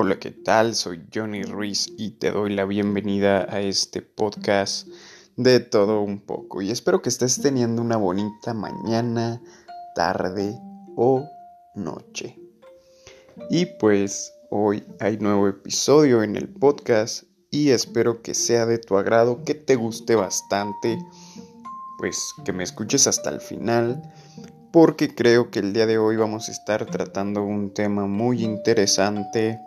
Hola, ¿qué tal? Soy Johnny Ruiz y te doy la bienvenida a este podcast de todo un poco. Y espero que estés teniendo una bonita mañana, tarde o noche. Y pues hoy hay nuevo episodio en el podcast y espero que sea de tu agrado, que te guste bastante, pues que me escuches hasta el final porque creo que el día de hoy vamos a estar tratando un tema muy interesante,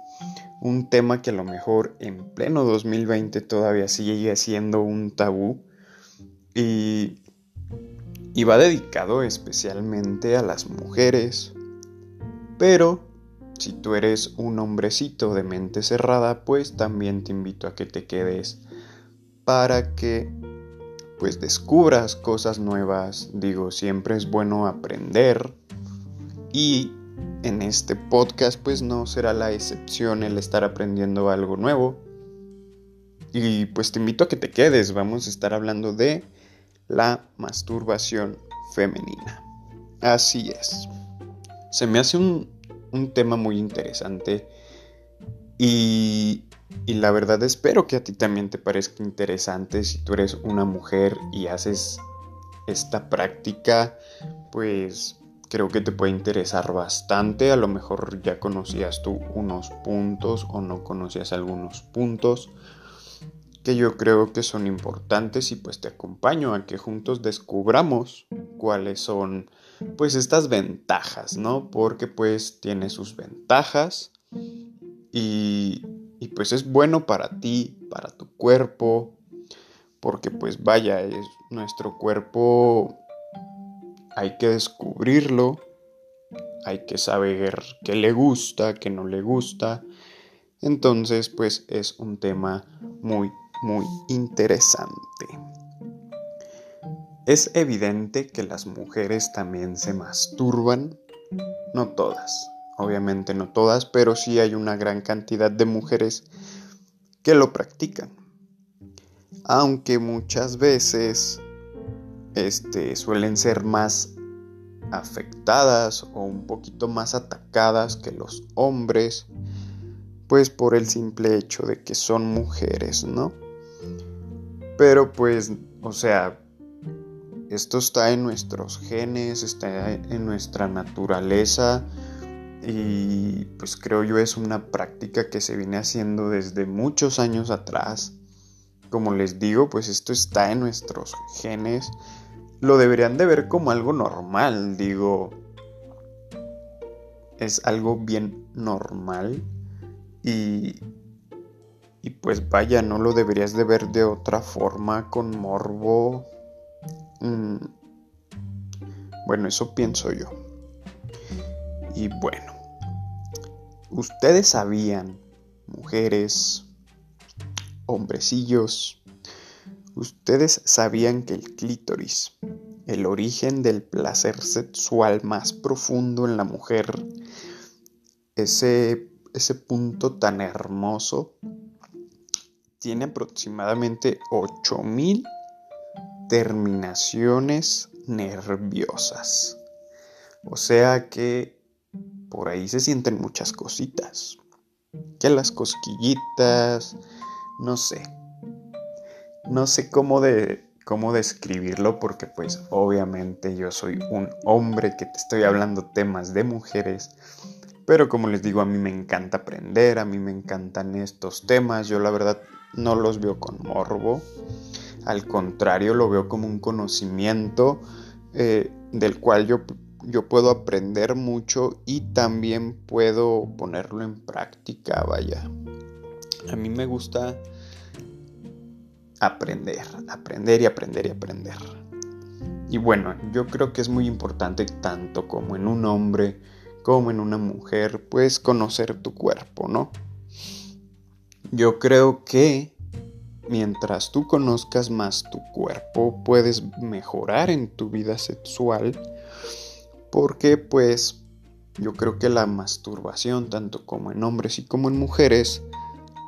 un tema que a lo mejor en pleno 2020 todavía sigue siendo un tabú y, y va dedicado especialmente a las mujeres, pero si tú eres un hombrecito de mente cerrada, pues también te invito a que te quedes para que pues descubras cosas nuevas. Digo, siempre es bueno aprender. Y en este podcast pues no será la excepción el estar aprendiendo algo nuevo. Y pues te invito a que te quedes. Vamos a estar hablando de la masturbación femenina. Así es. Se me hace un, un tema muy interesante. Y y la verdad espero que a ti también te parezca interesante si tú eres una mujer y haces esta práctica, pues creo que te puede interesar bastante. A lo mejor ya conocías tú unos puntos o no conocías algunos puntos que yo creo que son importantes y pues te acompaño a que juntos descubramos cuáles son pues estas ventajas, ¿no? Porque pues tiene sus ventajas y y pues es bueno para ti, para tu cuerpo, porque pues vaya, es nuestro cuerpo hay que descubrirlo, hay que saber qué le gusta, qué no le gusta. Entonces, pues es un tema muy, muy interesante. Es evidente que las mujeres también se masturban, no todas, Obviamente no todas, pero sí hay una gran cantidad de mujeres que lo practican. Aunque muchas veces este, suelen ser más afectadas o un poquito más atacadas que los hombres, pues por el simple hecho de que son mujeres, ¿no? Pero pues, o sea, esto está en nuestros genes, está en nuestra naturaleza, y pues creo yo es una práctica que se viene haciendo desde muchos años atrás. Como les digo, pues esto está en nuestros genes. Lo deberían de ver como algo normal, digo. Es algo bien normal. Y, y pues vaya, no lo deberías de ver de otra forma, con morbo. Mm, bueno, eso pienso yo. Y bueno, ustedes sabían, mujeres, hombrecillos, ustedes sabían que el clítoris, el origen del placer sexual más profundo en la mujer, ese, ese punto tan hermoso, tiene aproximadamente 8000 terminaciones nerviosas. O sea que por ahí se sienten muchas cositas. Que las cosquillitas, no sé. No sé cómo de cómo describirlo porque pues obviamente yo soy un hombre que te estoy hablando temas de mujeres. Pero como les digo, a mí me encanta aprender, a mí me encantan estos temas. Yo la verdad no los veo con morbo. Al contrario, lo veo como un conocimiento eh, del cual yo yo puedo aprender mucho y también puedo ponerlo en práctica, vaya. A mí me gusta aprender, aprender y aprender y aprender. Y bueno, yo creo que es muy importante tanto como en un hombre como en una mujer, pues conocer tu cuerpo, ¿no? Yo creo que mientras tú conozcas más tu cuerpo, puedes mejorar en tu vida sexual porque pues yo creo que la masturbación, tanto como en hombres y como en mujeres,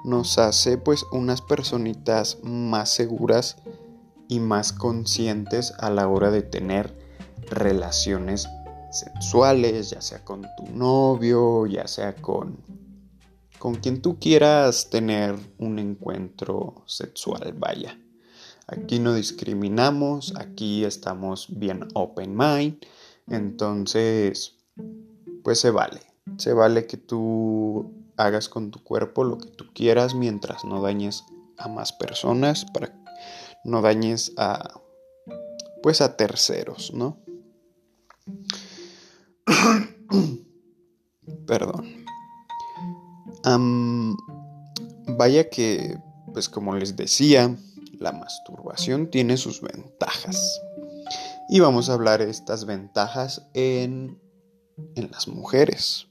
nos hace pues unas personitas más seguras y más conscientes a la hora de tener relaciones sexuales, ya sea con tu novio, ya sea con, con quien tú quieras tener un encuentro sexual, vaya. Aquí no discriminamos, aquí estamos bien open mind, entonces pues se vale. Se vale que tú hagas con tu cuerpo lo que tú quieras mientras no dañes a más personas, para no dañes a pues a terceros, ¿no? Perdón. vaya que, pues como les decía, la masturbación tiene sus ventajas. Y vamos a hablar de estas ventajas en, en las mujeres.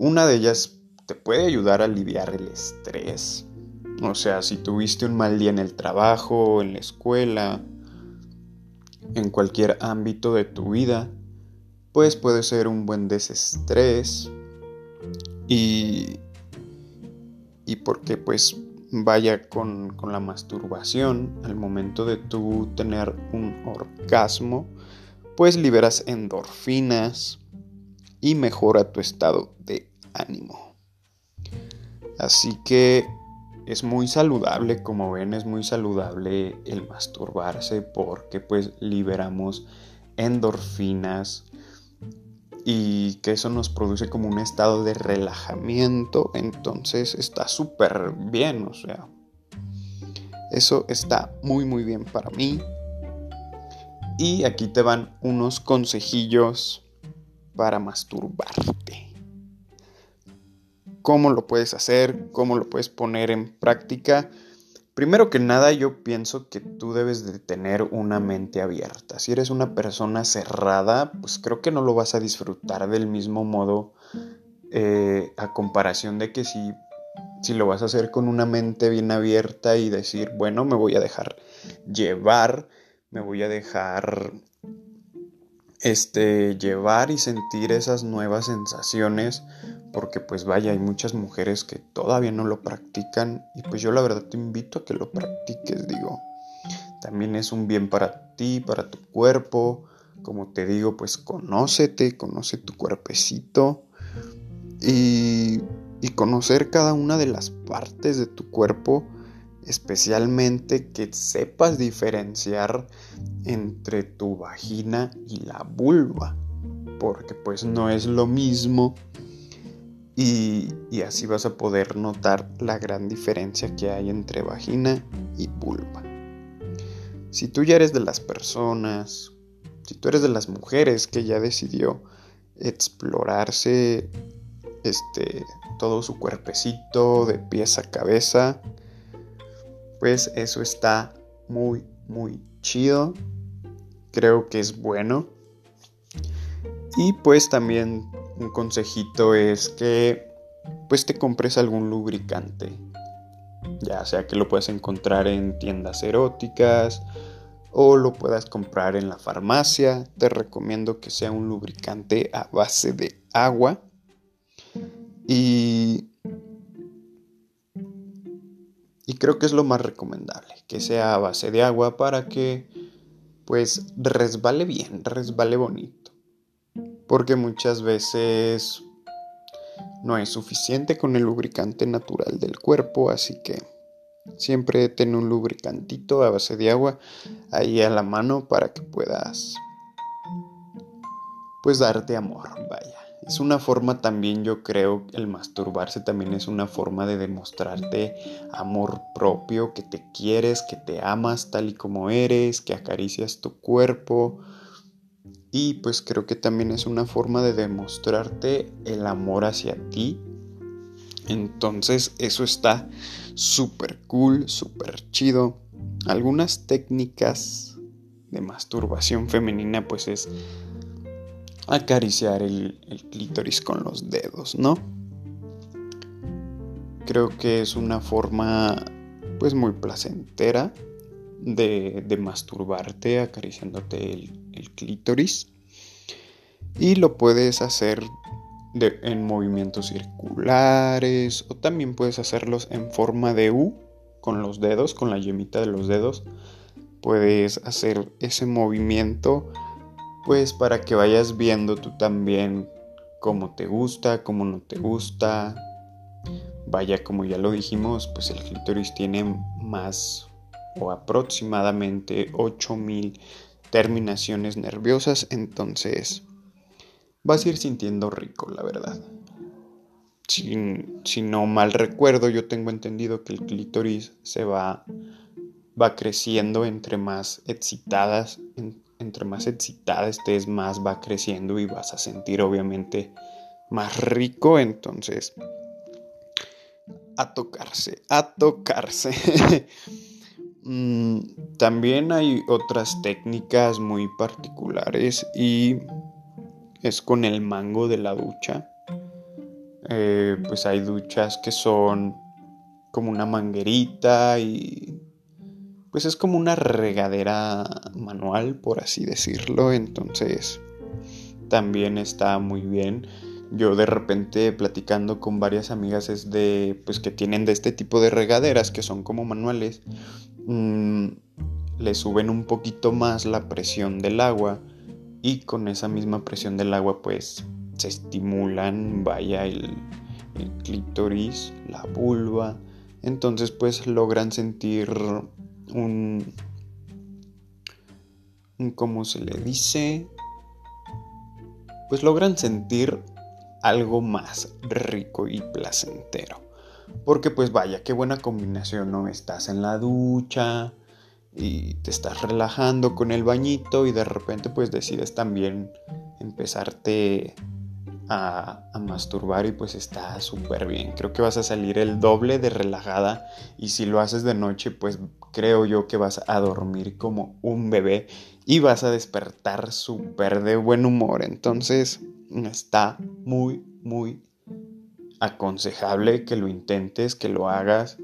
Una de ellas te puede ayudar a aliviar el estrés. O sea, si tuviste un mal día en el trabajo, en la escuela, en cualquier ámbito de tu vida, pues puede ser un buen desestrés y, y porque pues vaya con, con, la masturbación al momento de tú tener un orgasmo pues liberas endorfinas y mejora tu estado de ánimo así que es muy saludable como ven es muy saludable el masturbarse porque pues liberamos endorfinas y que eso nos produce como un estado de relajamiento, entonces está súper bien, o sea, eso está muy muy bien para mí. Y aquí te van unos consejillos para masturbarte. ¿Cómo lo puedes hacer? ¿Cómo lo puedes poner en práctica? Primero que nada, yo pienso que tú debes de tener una mente abierta. Si eres una persona cerrada, pues creo que no lo vas a disfrutar del mismo modo eh, a comparación de que si, si lo vas a hacer con una mente bien abierta y decir, bueno, me voy a dejar llevar, me voy a dejar este, llevar y sentir esas nuevas sensaciones, porque pues vaya, hay muchas mujeres que todavía no lo practican y pues yo la verdad te invito a que lo practiques, digo. También es un bien para ti, para tu cuerpo, como te digo, pues conócete, conoce tu cuerpecito y, y conocer cada una de las partes de tu cuerpo especialmente que sepas diferenciar entre tu vagina y la vulva, porque pues no es lo mismo y, así vas a poder notar la gran diferencia que hay entre vagina y vulva. Si tú ya eres de las personas, si tú eres de las mujeres que ya decidió explorarse este todo su cuerpecito de pies a cabeza, pues eso está muy, muy chido. Creo que es bueno. Y pues también un consejito es que pues te compres algún lubricante. Ya sea que lo puedas encontrar en tiendas eróticas o lo puedas comprar en la farmacia. Te recomiendo que sea un lubricante a base de agua. Y y creo que es lo más recomendable, que sea a base de agua para que pues resbale bien, resbale bonito. Porque muchas veces no es suficiente con el lubricante natural del cuerpo, así que siempre ten un lubricantito a base de agua ahí a la mano para que puedas pues darte amor, vaya. Es una forma también, yo creo, el masturbarse también es una forma de demostrarte amor propio, que te quieres, que te amas tal y como eres, que acaricias tu cuerpo. Y pues creo que también es una forma de demostrarte el amor hacia ti. Entonces eso está súper cool, súper chido. Algunas técnicas de masturbación femenina pues es acariciar el, clítoris con los dedos, ¿no? Creo que es una forma pues muy placentera de, masturbarte acariciándote el, clítoris y lo puedes hacer en movimientos circulares o también puedes hacerlos en forma de U con los dedos, con la yemita de los dedos. Puedes hacer ese movimiento pues para que vayas viendo tú también cómo te gusta, cómo no te gusta, vaya, como ya lo dijimos, pues el clítoris tiene más o aproximadamente 8000 terminaciones nerviosas, entonces vas a ir sintiendo rico, la verdad. Si, no mal recuerdo, yo tengo entendido que el clítoris se va, va creciendo entre más excitadas, entre más excitada estés, más va creciendo y vas a sentir obviamente más rico, entonces a tocarse, a tocarse. Mm, también hay otras técnicas muy particulares y es con el mango de la ducha. Eh, pues hay duchas que son como una manguerita y pues es como una regadera manual, por así decirlo. Entonces también está muy bien yo de repente platicando con varias amigas es de pues que tienen de este tipo de regaderas que son como manuales mm, le suben un poquito más la presión del agua y con esa misma presión del agua pues se estimulan vaya el, el clítoris la vulva entonces pues logran sentir un, un ¿cómo se le dice? Pues logran sentir algo más rico y placentero. Porque pues vaya, qué buena combinación, ¿no? Estás en la ducha y te estás relajando con el bañito y de repente pues decides también empezarte a, masturbar y pues está súper bien. Creo que vas a salir el doble de relajada y si lo haces de noche pues creo yo que vas a dormir como un bebé y vas a despertar súper de buen humor. Entonces está muy, muy aconsejable que lo intentes, que lo hagas.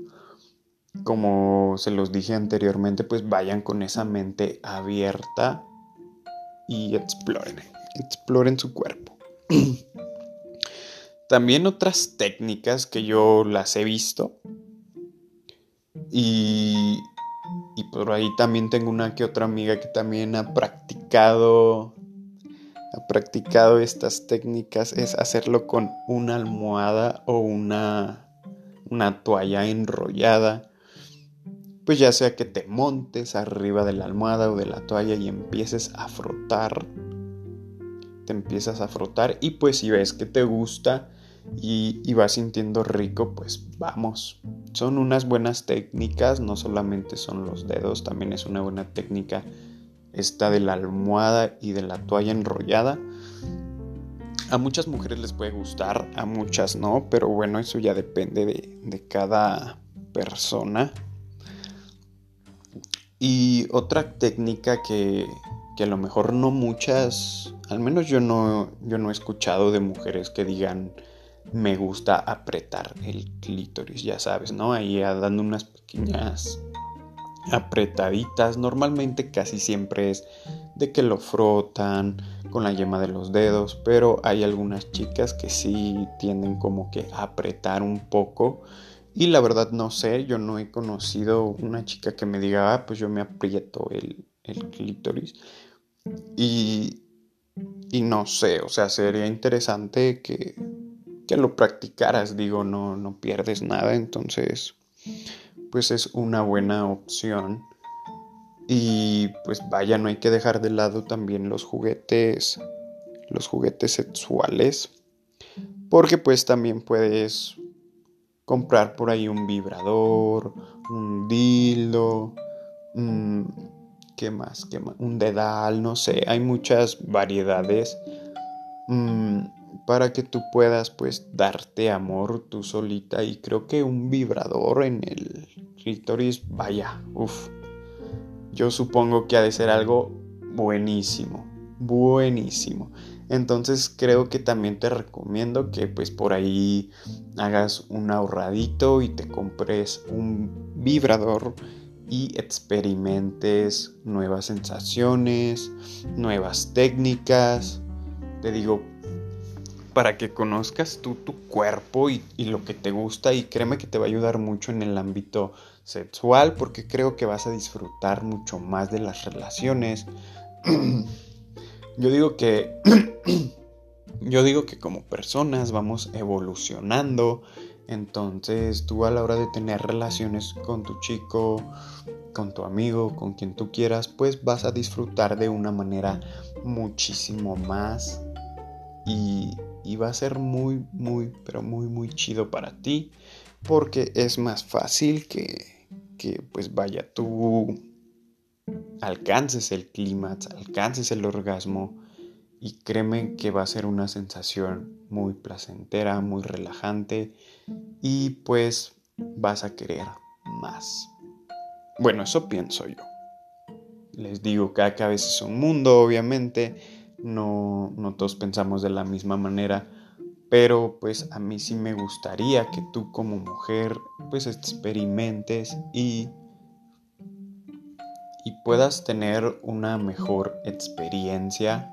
Como se los dije anteriormente, pues vayan con esa mente abierta y exploren, exploren su cuerpo. También otras técnicas que yo las he visto y, por ahí también tengo una que otra amiga que también ha practicado ha practicado estas técnicas es hacerlo con una almohada o una, una toalla enrollada. Pues ya sea que te montes arriba de la almohada o de la toalla y empieces a frotar. Te empiezas a frotar y pues si ves que te gusta y, y vas sintiendo rico, pues vamos. Son unas buenas técnicas, no solamente son los dedos, también es una buena técnica esta de la almohada y de la toalla enrollada. A muchas mujeres les puede gustar, a muchas no, pero bueno, eso ya depende de, cada persona. Y otra técnica que, que, a lo mejor no muchas, al menos yo no, yo no he escuchado de mujeres que digan me gusta apretar el clítoris, ya sabes, ¿no? Ahí dando unas pequeñas apretaditas. Normalmente casi siempre es de que lo frotan con la yema de los dedos, pero hay algunas chicas que sí tienden como que apretar un poco. Y la verdad no sé, yo no he conocido una chica que me diga, ah, pues yo me aprieto el, el clítoris. Y, y no sé, o sea, sería interesante que, que lo practicaras, digo, no, no pierdes nada, entonces pues es una buena opción. Y pues vaya, no hay que dejar de lado también los juguetes, los juguetes sexuales, porque pues también puedes comprar por ahí un vibrador, un dildo, ¿qué más? ¿Qué más? Un dedal, no sé, hay muchas variedades. Mm, para que tú puedas pues darte amor tú solita y creo que un vibrador en el clítoris, vaya, uff, yo supongo que ha de ser algo buenísimo, buenísimo. Entonces creo que también te recomiendo que pues por ahí hagas un ahorradito y te compres un vibrador y experimentes nuevas sensaciones, nuevas técnicas. Te digo, para que conozcas tú tu cuerpo y, lo que te gusta y créeme que te va a ayudar mucho en el ámbito sexual porque creo que vas a disfrutar mucho más de las relaciones. yo digo que yo digo que como personas vamos evolucionando Entonces tú a la hora de tener relaciones con tu chico, con tu amigo, con quien tú quieras, pues vas a disfrutar de una manera muchísimo más y, va a ser muy, muy, pero muy, muy chido para ti porque es más fácil que, que pues vaya, tú alcances el clímax, alcances el orgasmo y créeme que va a ser una sensación muy placentera, muy relajante y pues vas a querer más. Bueno, eso pienso yo. Les digo, cada cabeza es un mundo, obviamente, no, no todos pensamos de la misma manera, pero pues a mí sí me gustaría que tú como mujer pues experimentes y y puedas tener una mejor experiencia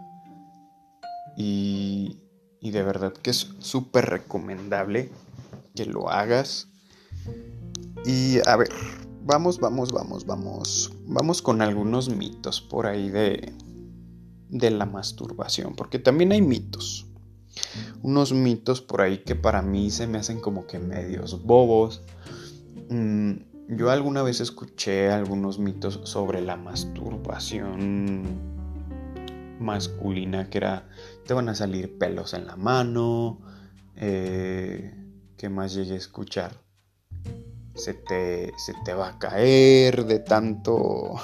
y, de verdad que es súper recomendable que lo hagas. Y a ver, vamos, vamos, vamos, vamos. Vamos con algunos mitos por ahí de, de la masturbación, porque también hay mitos. Unos mitos por ahí que para mí se me hacen como que medios bobos. Mm, yo alguna vez escuché algunos mitos sobre la masturbación masculina que era te van a salir pelos en la mano, eh, ¿qué más llegué a escuchar? Se te, se te va a caer de tanto,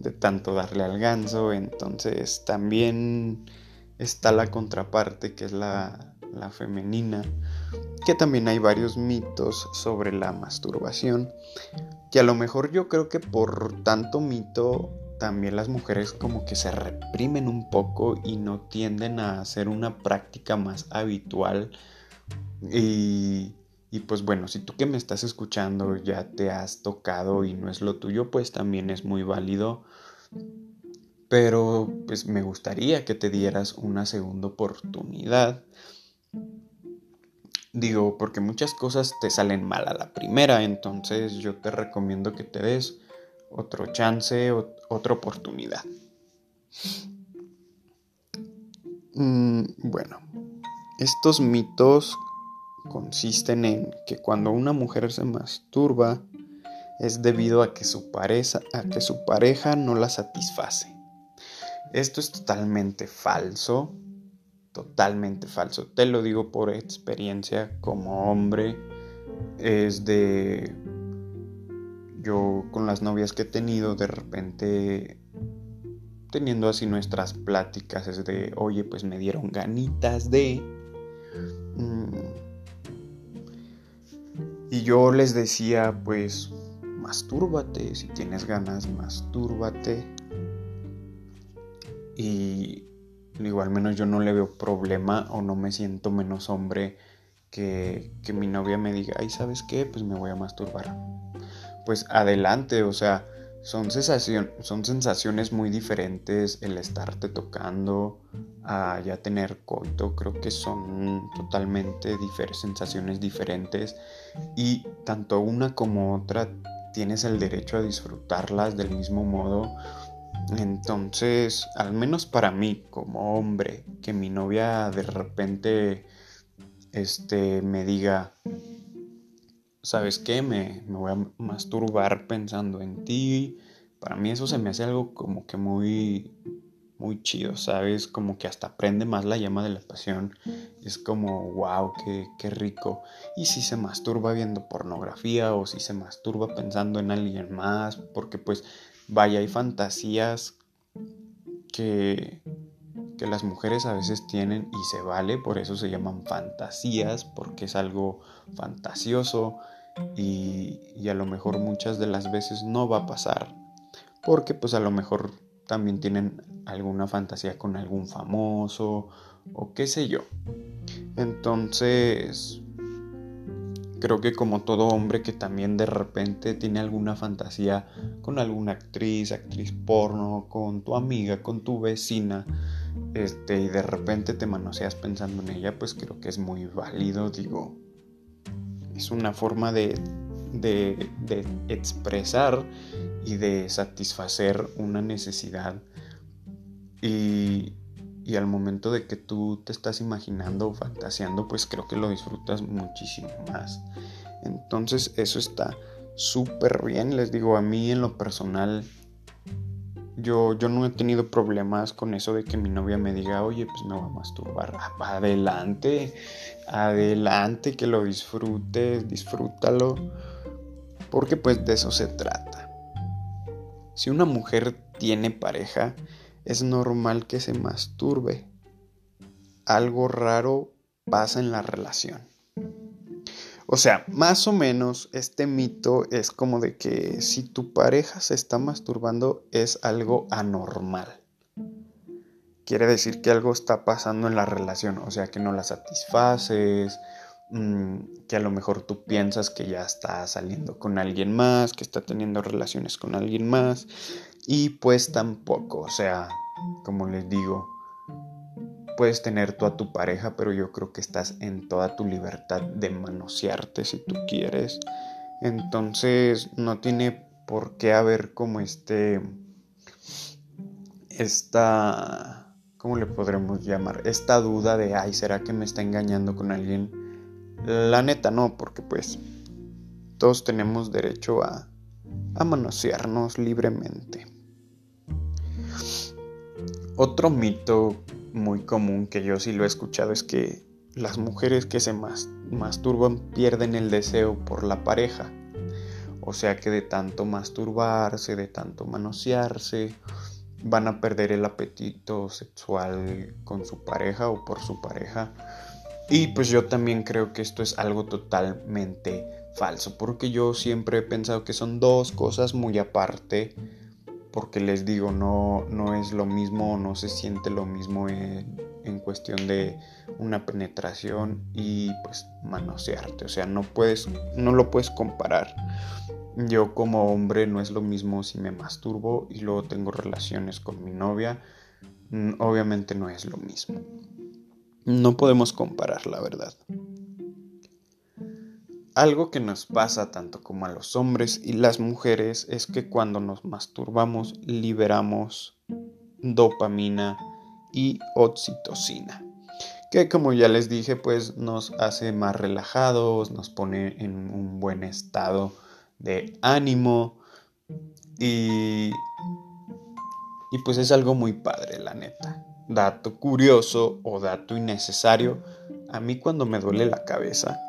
de tanto darle al ganso, entonces también está la contraparte que es la, la femenina, que también hay varios mitos sobre la masturbación, que a lo mejor yo creo que por tanto mito también las mujeres como que se reprimen un poco y no tienden a hacer una práctica más habitual. Y, y, pues bueno, si tú que me estás escuchando ya te has tocado y no es lo tuyo, pues también es muy válido. Pero pues me gustaría que te dieras una segunda oportunidad. Digo, porque muchas cosas te salen mal a la primera, entonces yo te recomiendo que te des otro chance, otra oportunidad. Mm, bueno, estos mitos consisten en que cuando una mujer se masturba es debido a que su pareja, a que su pareja no la satisface. Esto es totalmente falso, totalmente falso. Te lo digo por experiencia como hombre. Es de yo con las novias que he tenido, de repente teniendo así nuestras pláticas, es de, oye, pues me dieron ganitas de... Mm, y yo les decía, pues, mastúrbate, si tienes ganas, mastúrbate. Y digo, al menos yo no le veo problema o no me siento menos hombre que, que mi novia me diga, ay, ¿sabes qué? Pues me voy a masturbar pues adelante, o sea, son, son sensaciones muy diferentes el estarte tocando a ya tener coito, creo que son totalmente sensaciones diferentes y tanto una como otra tienes el derecho a disfrutarlas del mismo modo. Entonces, al menos para mí como hombre, que mi novia de repente este me diga, ¿sabes qué? Me, voy a masturbar pensando en ti. Para mí eso se me hace algo como que muy, muy chido, ¿sabes? Como que hasta prende más la llama de la pasión. Es como, wow, qué, qué rico. Y si se masturba viendo pornografía o si se masturba pensando en alguien más, porque pues, vaya, hay fantasías que, que las mujeres a veces tienen y se vale, por eso se llaman fantasías, porque es algo fantasioso y, a lo mejor muchas de las veces no va a pasar porque pues a lo mejor también tienen alguna fantasía con algún famoso o qué sé yo. Entonces, creo que como todo hombre que también de repente tiene alguna fantasía con alguna actriz, actriz porno, con tu amiga, con tu vecina, este, y de repente te manoseas pensando en ella, pues creo que es muy válido, digo, es una forma de, expresar y de satisfacer una necesidad. Y, y, al momento de que tú te estás imaginando o fantaseando, pues creo que lo disfrutas muchísimo más. Entonces eso está súper bien, les digo, a mí en lo personal, yo, yo no he tenido problemas con eso de que mi novia me diga, oye, pues me voy a masturbar. Adelante, adelante, que lo disfrutes, disfrútalo, porque pues de eso se trata. Si una mujer tiene pareja, es normal que se masturbe. Algo raro pasa en la relación. O sea, más o menos este mito es como de que si tu pareja se está masturbando es algo anormal. Quiere decir que algo está pasando en la relación, o sea, que no la satisfaces, mm, que a lo mejor tú piensas que ya está saliendo con alguien más, que está teniendo relaciones con alguien más, y pues tampoco, o sea, como les digo, puedes tener tú a tu pareja, pero yo creo que estás en toda tu libertad de manosearte si tú quieres. Entonces no tiene por qué haber como este, esta, ¿cómo le podremos llamar? Esta duda de, ay, ¿será que me está engañando con alguien? La neta no, porque pues todos tenemos derecho a, a manosearnos libremente. Otro mito muy común que yo sí lo he escuchado es que las mujeres que se masturban pierden el deseo por la pareja. O sea que de tanto masturbarse, de tanto manosearse, van a perder el apetito sexual con su pareja o por su pareja. Y pues yo también creo que esto es algo totalmente falso, porque yo siempre he pensado que son dos cosas muy aparte porque les digo, no, no es lo mismo, no se siente lo mismo en, cuestión de una penetración y pues manosearte, o sea, no puedes, no lo puedes comparar. Yo como hombre no es lo mismo si me masturbo y luego tengo relaciones con mi novia, mm, obviamente no es lo mismo. No podemos comparar, la verdad. Algo que nos pasa tanto como a los hombres y las mujeres es que cuando nos masturbamos liberamos dopamina y oxitocina, que como ya les dije pues nos hace más relajados, nos pone en un buen estado de ánimo y, y pues es algo muy padre la neta. Dato curioso o dato innecesario, a mí cuando me duele la cabeza,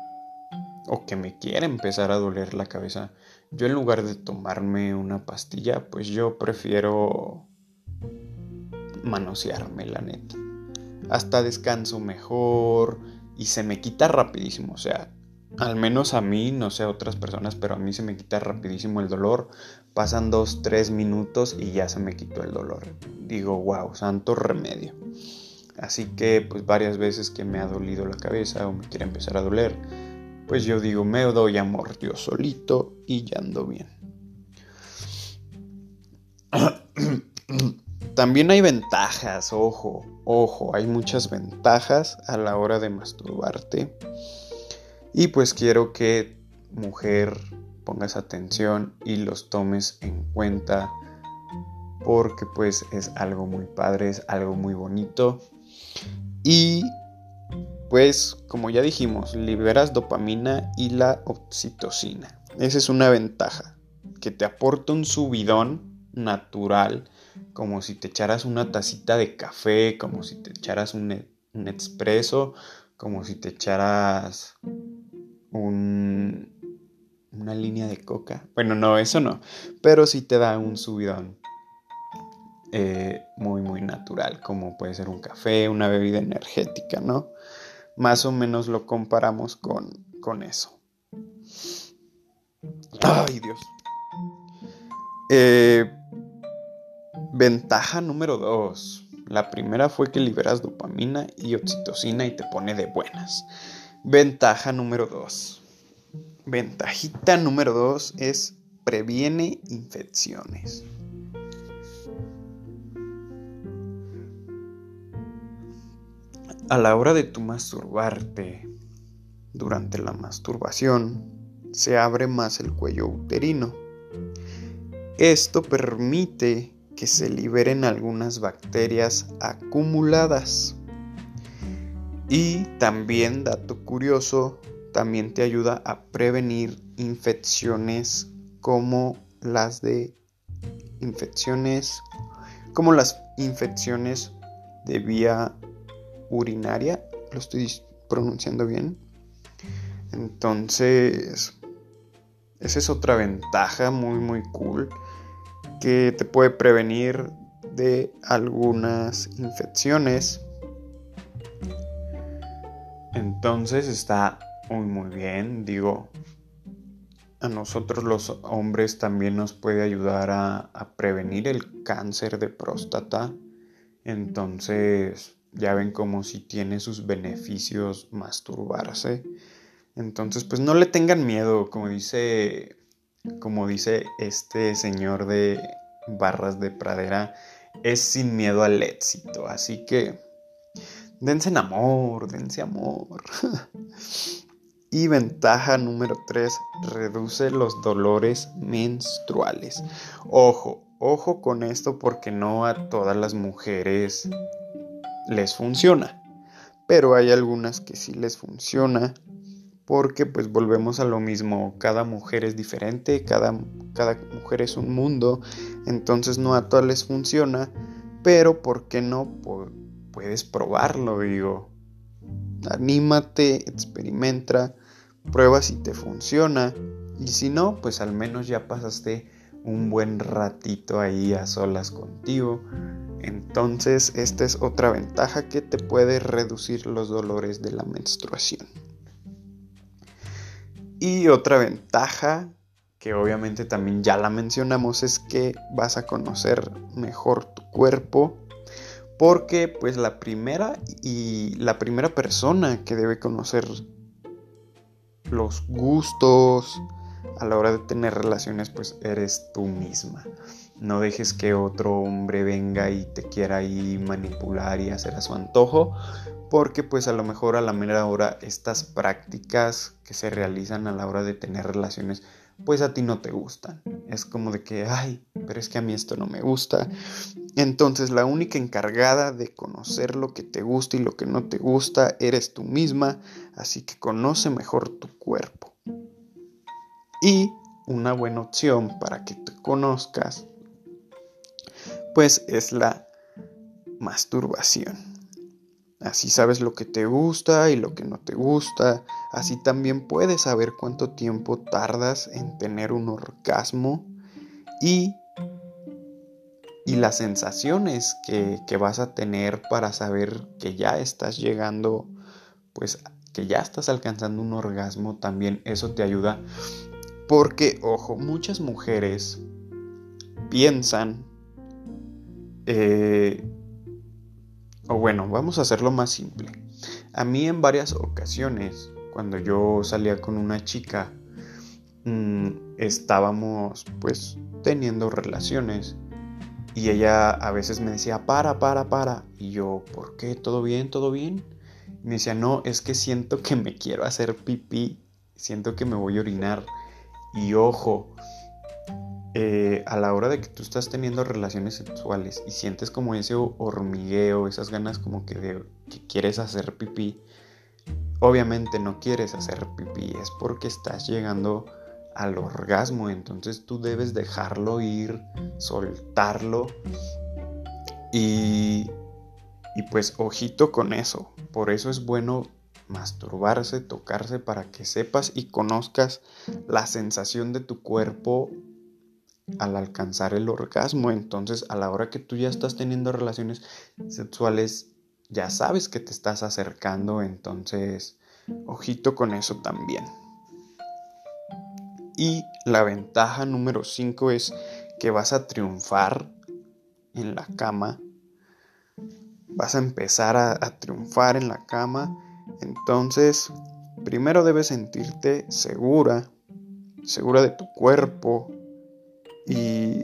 o que me quiere empezar a doler la cabeza, yo en lugar de tomarme una pastilla, pues yo prefiero manosearme, la neta. Hasta descanso mejor y se me quita rapidísimo, o sea, al menos a mí, no sé a otras personas, pero a mí se me quita rapidísimo el dolor. Pasan dos, tres minutos y ya se me quitó el dolor. Digo, wow, santo remedio. Así que pues varias veces que me ha dolido la cabeza o me quiere empezar a doler, pues yo digo, me doy amor yo solito y ya ando bien. También hay ventajas, ojo, ojo, hay muchas ventajas a la hora de masturbarte. Y pues quiero que mujer pongas atención y los tomes en cuenta porque pues es algo muy padre, es algo muy bonito. Y pues como ya dijimos, liberas dopamina y la oxitocina. Esa es una ventaja, que te aporta un subidón natural, como si te echaras una tacita de café, como si te echaras un, un expreso, como si te echaras un, una línea de coca. Bueno, no, eso no, pero sí te da un subidón. Eh, muy muy natural como puede ser un café una bebida energética no más o menos lo comparamos con, con eso. Ay, Dios. Eh, ventaja número 2. La primera fue que liberas dopamina y oxitocina y te pone de buenas. Ventaja número 2. Ventajita número 2 es previene infecciones. A la hora de tu masturbarte, durante la masturbación, se abre más el cuello uterino. Esto permite que se liberen algunas bacterias acumuladas. Y también, dato curioso, también te ayuda a prevenir infecciones como las de infecciones como las infecciones de vía urinaria, lo estoy pronunciando bien. Entonces, esa es otra ventaja muy muy cool que te puede prevenir de algunas infecciones. Entonces está muy muy bien, digo, a nosotros los hombres también nos puede ayudar a, a, prevenir el cáncer de próstata. Entonces, ya ven como si tiene sus beneficios masturbarse. Entonces, pues no le tengan miedo, como dice, como dice este señor de barras de pradera, es sin miedo al éxito. Así que, dense en amor, dense amor. Y ventaja número 3, reduce los dolores menstruales. Ojo, ojo con esto porque no a todas las mujeres les funciona. Pero hay algunas que sí les funciona porque pues volvemos a lo mismo, cada mujer es diferente, cada, cada mujer es un mundo, entonces no a todas les funciona, pero ¿por qué no? puedes probarlo, digo. Anímate, experimenta, prueba si te funciona y si no, pues al menos ya pasaste un buen ratito ahí a solas contigo. Entonces, esta es otra ventaja que te puede reducir los dolores de la menstruación. Y otra ventaja, que obviamente también ya la mencionamos, es que vas a conocer mejor tu cuerpo. Porque pues la primera y la primera persona que debe conocer los gustos, a la hora de tener relaciones, pues eres tú misma. No dejes que otro hombre venga y te quiera ahí manipular y hacer a su antojo, porque pues a lo mejor a la mera hora estas prácticas que se realizan a la hora de tener relaciones, pues a ti no te gustan. Es como de que, ay, pero es que a mí esto no me gusta. Entonces la única encargada de conocer lo que te gusta y lo que no te gusta eres tú misma, así que conoce mejor tu cuerpo. Y una buena opción para que te conozcas, pues es la masturbación. Así sabes lo que te gusta y lo que no te gusta. Así también puedes saber cuánto tiempo tardas en tener un orgasmo y y las sensaciones que, vas a tener para saber que ya estás llegando, pues que ya estás alcanzando un orgasmo, también eso te ayuda. Porque, ojo, muchas mujeres piensan, eh, o bueno, vamos a hacerlo más simple. A mí en varias ocasiones, cuando yo salía con una chica, mm, estábamos pues teniendo relaciones y ella a veces me decía, para, para, para. Y yo, ¿por qué? ¿Todo bien? ¿Todo bien? Me decía, no, es que siento que me quiero hacer pipí, siento que me voy a orinar. Y ojo, eh, a la hora de que tú estás teniendo relaciones sexuales y sientes como ese hormigueo, esas ganas como que de que quieres hacer pipí, obviamente no quieres hacer pipí, es porque estás llegando al orgasmo, entonces tú debes dejarlo ir, soltarlo y, y pues ojito con eso, por eso es bueno masturbarse, tocarse para que sepas y conozcas la sensación de tu cuerpo al alcanzar el orgasmo. Entonces, a la hora que tú ya estás teniendo relaciones sexuales, ya sabes que te estás acercando. Entonces, ojito con eso también. Y la ventaja número 5 es que vas a triunfar en la cama. Vas a empezar a, triunfar en la cama. Entonces, primero debes sentirte segura, segura de tu cuerpo. Y,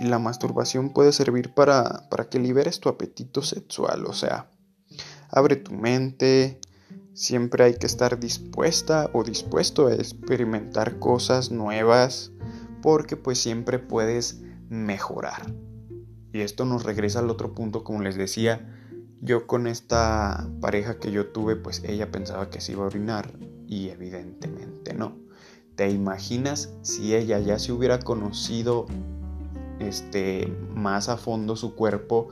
la masturbación puede servir para, para que liberes tu apetito sexual. O sea, abre tu mente, Siempre hay que estar dispuesta o dispuesto a experimentar cosas nuevas porque pues siempre puedes mejorar. Y esto nos regresa al otro punto, como les decía, yo con esta pareja que yo tuve, pues ella pensaba que se iba a orinar y evidentemente no. ¿Te imaginas si ella ya se hubiera conocido este más a fondo su cuerpo?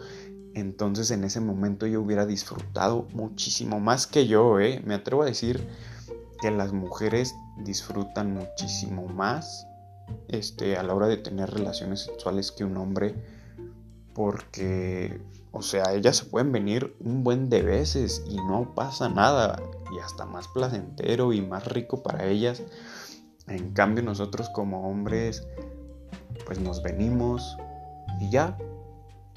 Entonces en ese momento yo hubiera disfrutado muchísimo más que yo, ¿eh? Me atrevo a decir que las mujeres disfrutan muchísimo más este, a la hora de tener relaciones sexuales que un hombre porque, o sea, ellas se pueden venir un buen de veces y no pasa nada y hasta más placentero y más rico para ellas. En cambio nosotros como hombres, pues nos venimos y ya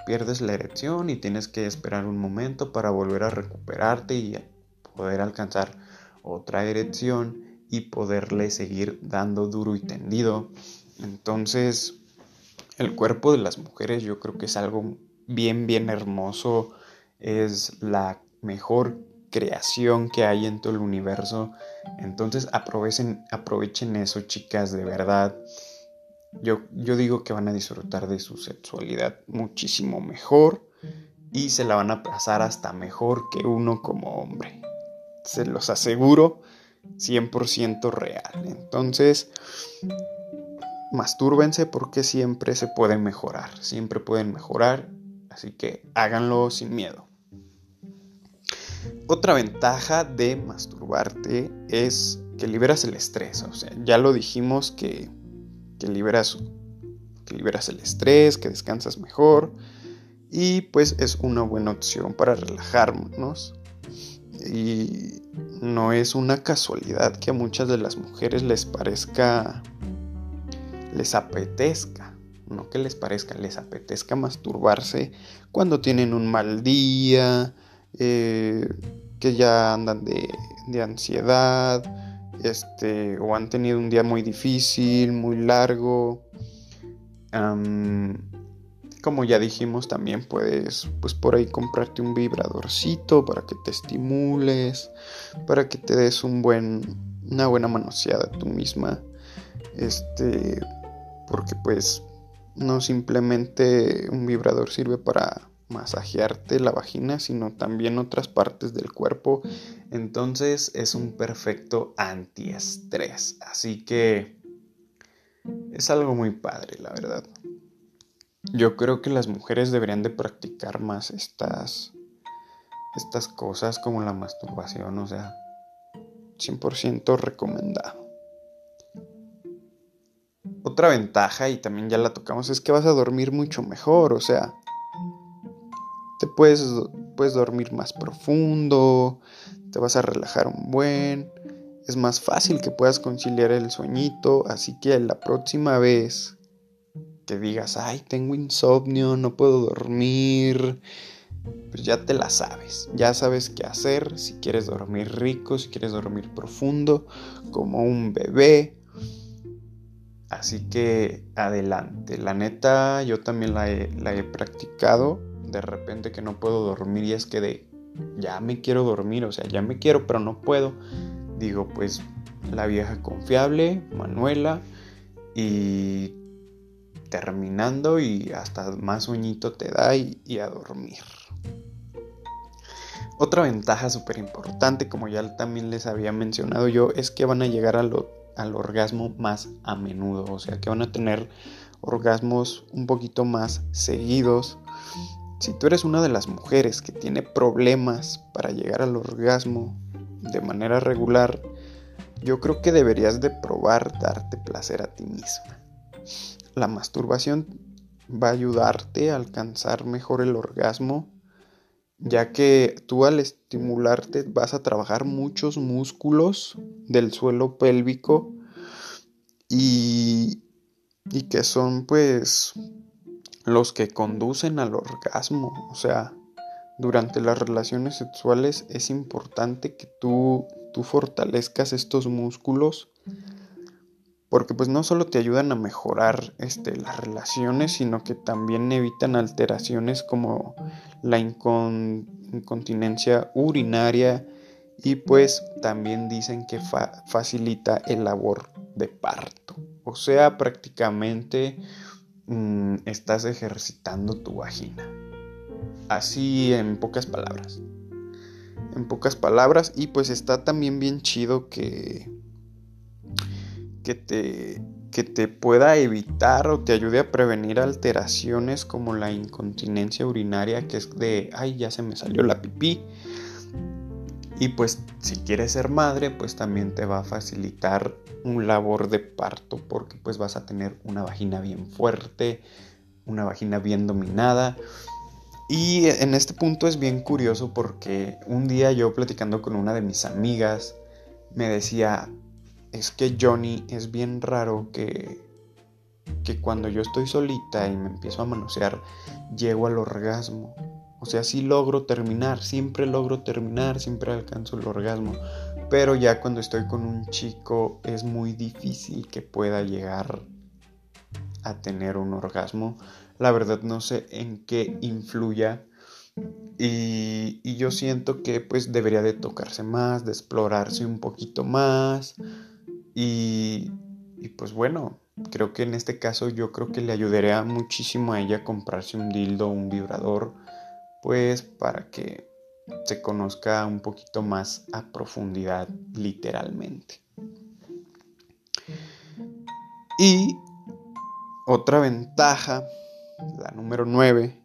pierdes la erección y tienes que esperar un momento para volver a recuperarte y poder alcanzar otra erección y poderle seguir dando duro y tendido. Entonces, el cuerpo de las mujeres yo creo que es algo bien, bien hermoso. Es la mejor creación que hay en todo el universo. Entonces aprovechen, aprovechen eso, chicas, de verdad. Yo, yo digo que van a disfrutar de su sexualidad muchísimo mejor y se la van a pasar hasta mejor que uno como hombre. Se los aseguro, 100% real. Entonces, mastúrbense porque siempre se puede mejorar, siempre pueden mejorar, así que háganlo sin miedo. Otra ventaja de masturbarte es que liberas el estrés, o sea, ya lo dijimos que, que liberas, que liberas el estrés, que descansas mejor y pues es una buena opción para relajarnos. Y no es una casualidad que a muchas de las mujeres les parezca les apetezca, no que les parezca, les apetezca masturbarse cuando tienen un mal día, eh, que ya andan de, ansiedad, este, o han tenido un día muy difícil, muy largo. como ya dijimos, también puedes, pues por ahí comprarte un vibradorcito para que te estimules, para que te des un buen, una buena manoseada tú misma. Este, porque pues no simplemente un vibrador sirve para masajearte la vagina, sino también otras partes del cuerpo. Entonces es un perfecto antiestrés. Así que es algo muy padre, la verdad. Yo creo que las mujeres deberían de practicar más estas, estas cosas como la masturbación, o sea, 100% recomendado. Otra ventaja, y también ya la tocamos, es que vas a dormir mucho mejor, o sea, te puedes, puedes dormir más profundo, te vas a relajar un buen, es más fácil que puedas conciliar el sueñito, así que la próxima vez que digas, ay, tengo insomnio, no puedo dormir, pues ya te la sabes, ya sabes qué hacer, si quieres dormir rico, si quieres dormir profundo, como un bebé, Así que adelante. La neta, yo también la he, practicado. De repente que no puedo dormir y es que de ya me quiero dormir, o sea, ya me quiero, pero no puedo. Digo, pues la vieja confiable, Manuela, y terminando y hasta más sueñito te da y, a dormir. Otra ventaja súper importante, como ya también les había mencionado yo, es que van a llegar a lo al orgasmo más a menudo, o sea que van a tener orgasmos un poquito más seguidos. Si tú eres una de las mujeres que tiene problemas para llegar al orgasmo de manera regular, yo creo que deberías de probar darte placer a ti misma. La masturbación va a ayudarte a alcanzar mejor el orgasmo ya que tú al estimularte vas a trabajar muchos músculos del suelo pélvico y, y que son pues los que conducen al orgasmo. O sea, durante las relaciones sexuales es importante que tú, tú fortalezcas estos músculos porque pues no solo te ayudan a mejorar este, las relaciones, sino que también evitan alteraciones como la incontinencia urinaria y pues también dicen que facilita el labor de parto. O sea, prácticamente mm, estás ejercitando tu vagina. Así en pocas palabras. En pocas palabras. Y pues está también bien chido que. Que te. Que te pueda evitar o te ayude a prevenir alteraciones como la incontinencia urinaria, que es de, ay, ya se me salió la pipí. Y pues si quieres ser madre, pues también te va a facilitar un labor de parto porque pues vas a tener una vagina bien fuerte, una vagina bien dominada y en este punto es bien curioso porque un día yo platicando con una de mis amigas me decía, es que Johnny es bien raro que, que cuando yo estoy solita y me empiezo a manosear, llego al orgasmo. O sea, sí logro terminar, siempre logro terminar, siempre alcanzo el orgasmo. Pero ya cuando estoy con un chico es muy difícil que pueda llegar a tener un orgasmo la verdad no sé en qué influya. Y, yo siento que pues debería de tocarse más, de explorarse un poquito más. Y, y pues bueno, creo que en este caso yo creo que le ayudaría muchísimo a ella comprarse un dildo, un vibrador, pues para que se conozca un poquito más a profundidad literalmente. Y otra ventaja la número 9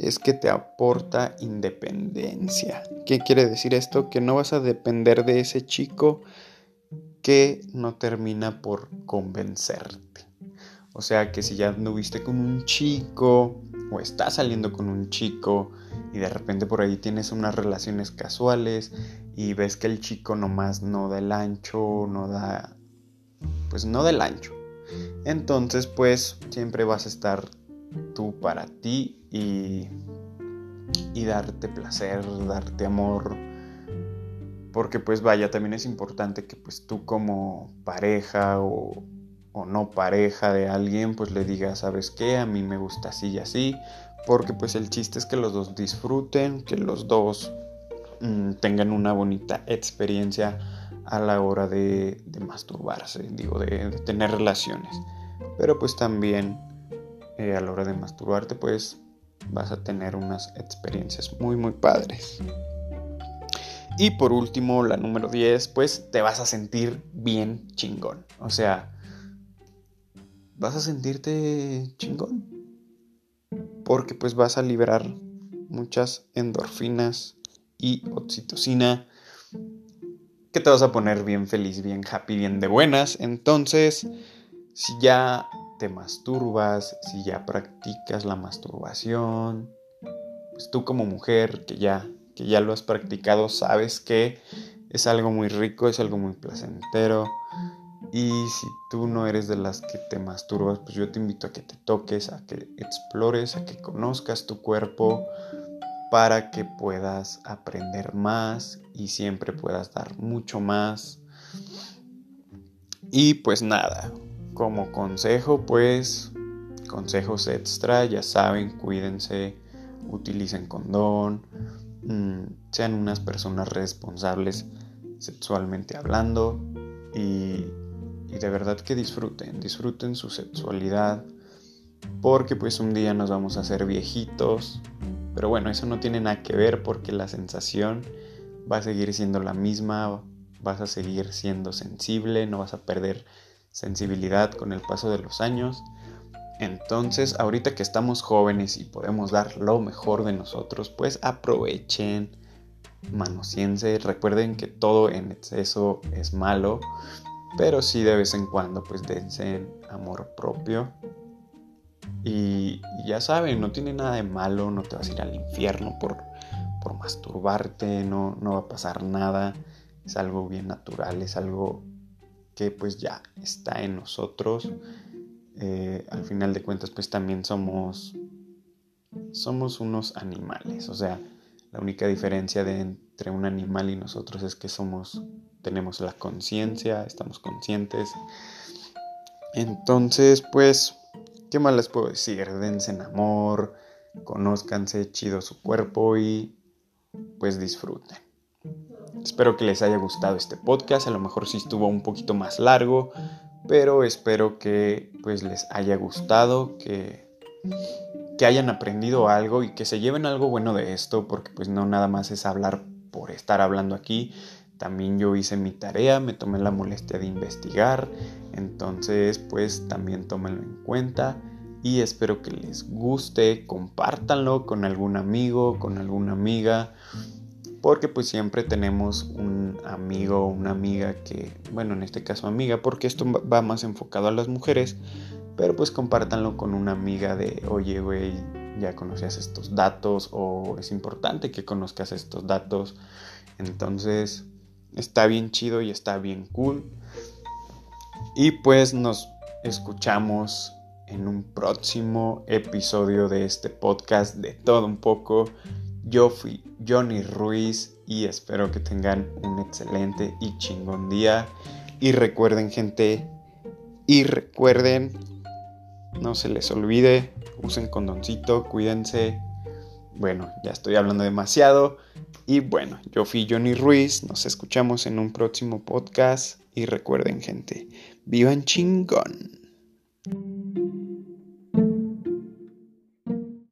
es que te aporta independencia. ¿Qué quiere decir esto? Que no vas a depender de ese chico que no termina por convencerte. O sea que si ya anduviste con un chico o estás saliendo con un chico y de repente por ahí tienes unas relaciones casuales y ves que el chico nomás no da el ancho, no da... pues no del ancho. Entonces pues siempre vas a estar tú para ti y, y darte placer, darte amor. Porque pues vaya, también es importante que pues tú como pareja o, o no pareja de alguien pues le digas, ¿sabes qué? A mí me gusta así y así. Porque pues el chiste es que los dos disfruten, que los dos mm, tengan una bonita experiencia a la hora de, de masturbarse, digo, de, de, tener relaciones. Pero pues también eh, a la hora de masturbarte, pues vas a tener unas experiencias muy, muy padres. Y por último, la número 10, pues te vas a sentir bien chingón. O sea, vas a sentirte chingón. Porque pues vas a liberar muchas endorfinas y oxitocina. Que te vas a poner bien feliz, bien happy, bien de buenas. Entonces, si ya te masturbas, si ya practicas la masturbación, pues tú como mujer que ya, que ya lo has practicado, sabes que es algo muy rico, es algo muy placentero. Y si tú no eres de las que te masturbas, pues yo te invito a que te toques, a que explores, a que conozcas tu cuerpo para que puedas aprender más y siempre puedas dar mucho más. Y pues nada, como consejo, pues, consejos extra, ya saben, cuídense, utilicen condón, mm, sean unas personas responsables sexualmente hablando y, de verdad que disfruten, disfruten su sexualidad, porque pues un día nos vamos a hacer viejitos, pero bueno, eso no tiene nada que ver porque la sensación va a seguir siendo la misma, vas a seguir siendo sensible, no vas a perder sensibilidad con el paso de los años. Entonces, ahorita que estamos jóvenes y podemos dar lo mejor de nosotros, pues aprovechen, manociense, recuerden que todo en exceso es malo, pero sí de vez en cuando pues dense amor propio. Y, ya saben, no tiene nada de malo, no te vas a ir al infierno por, por masturbarte, no, no va a pasar nada, es algo bien natural, es algo que pues ya está en nosotros. Eh, al final de cuentas pues también somos somos unos animales o sea la única diferencia de entre un animal y nosotros es que somos tenemos la conciencia estamos conscientes entonces pues qué más les puedo decir dense en amor conózcanse chido su cuerpo y pues disfruten Espero que les haya gustado este podcast. A lo mejor sí estuvo un poquito más largo, pero espero que pues les haya gustado, que, que hayan aprendido algo y que se lleven algo bueno de esto, porque pues no nada más es hablar por estar hablando aquí, también yo hice mi tarea, me tomé la molestia de investigar, entonces pues también tómenlo en cuenta y espero que les guste, compártanlo con algún amigo, con alguna amiga, porque pues siempre tenemos un amigo o una amiga que, bueno, en este caso amiga, porque esto va más enfocado a las mujeres, pero pues compártanlo con una amiga de, oye, güey, ya conocías estos datos o es importante que conozcas estos datos. Entonces, está bien chido y está bien cool. Y pues nos escuchamos en un próximo episodio de este podcast de todo un poco. Yo fui Johnny Ruiz y espero que tengan un excelente y chingón día. Y recuerden gente, y recuerden, no se les olvide, usen condoncito, cuídense. Bueno, ya estoy hablando demasiado. Y bueno, yo fui Johnny Ruiz, nos escuchamos en un próximo podcast y recuerden gente, vivan chingón.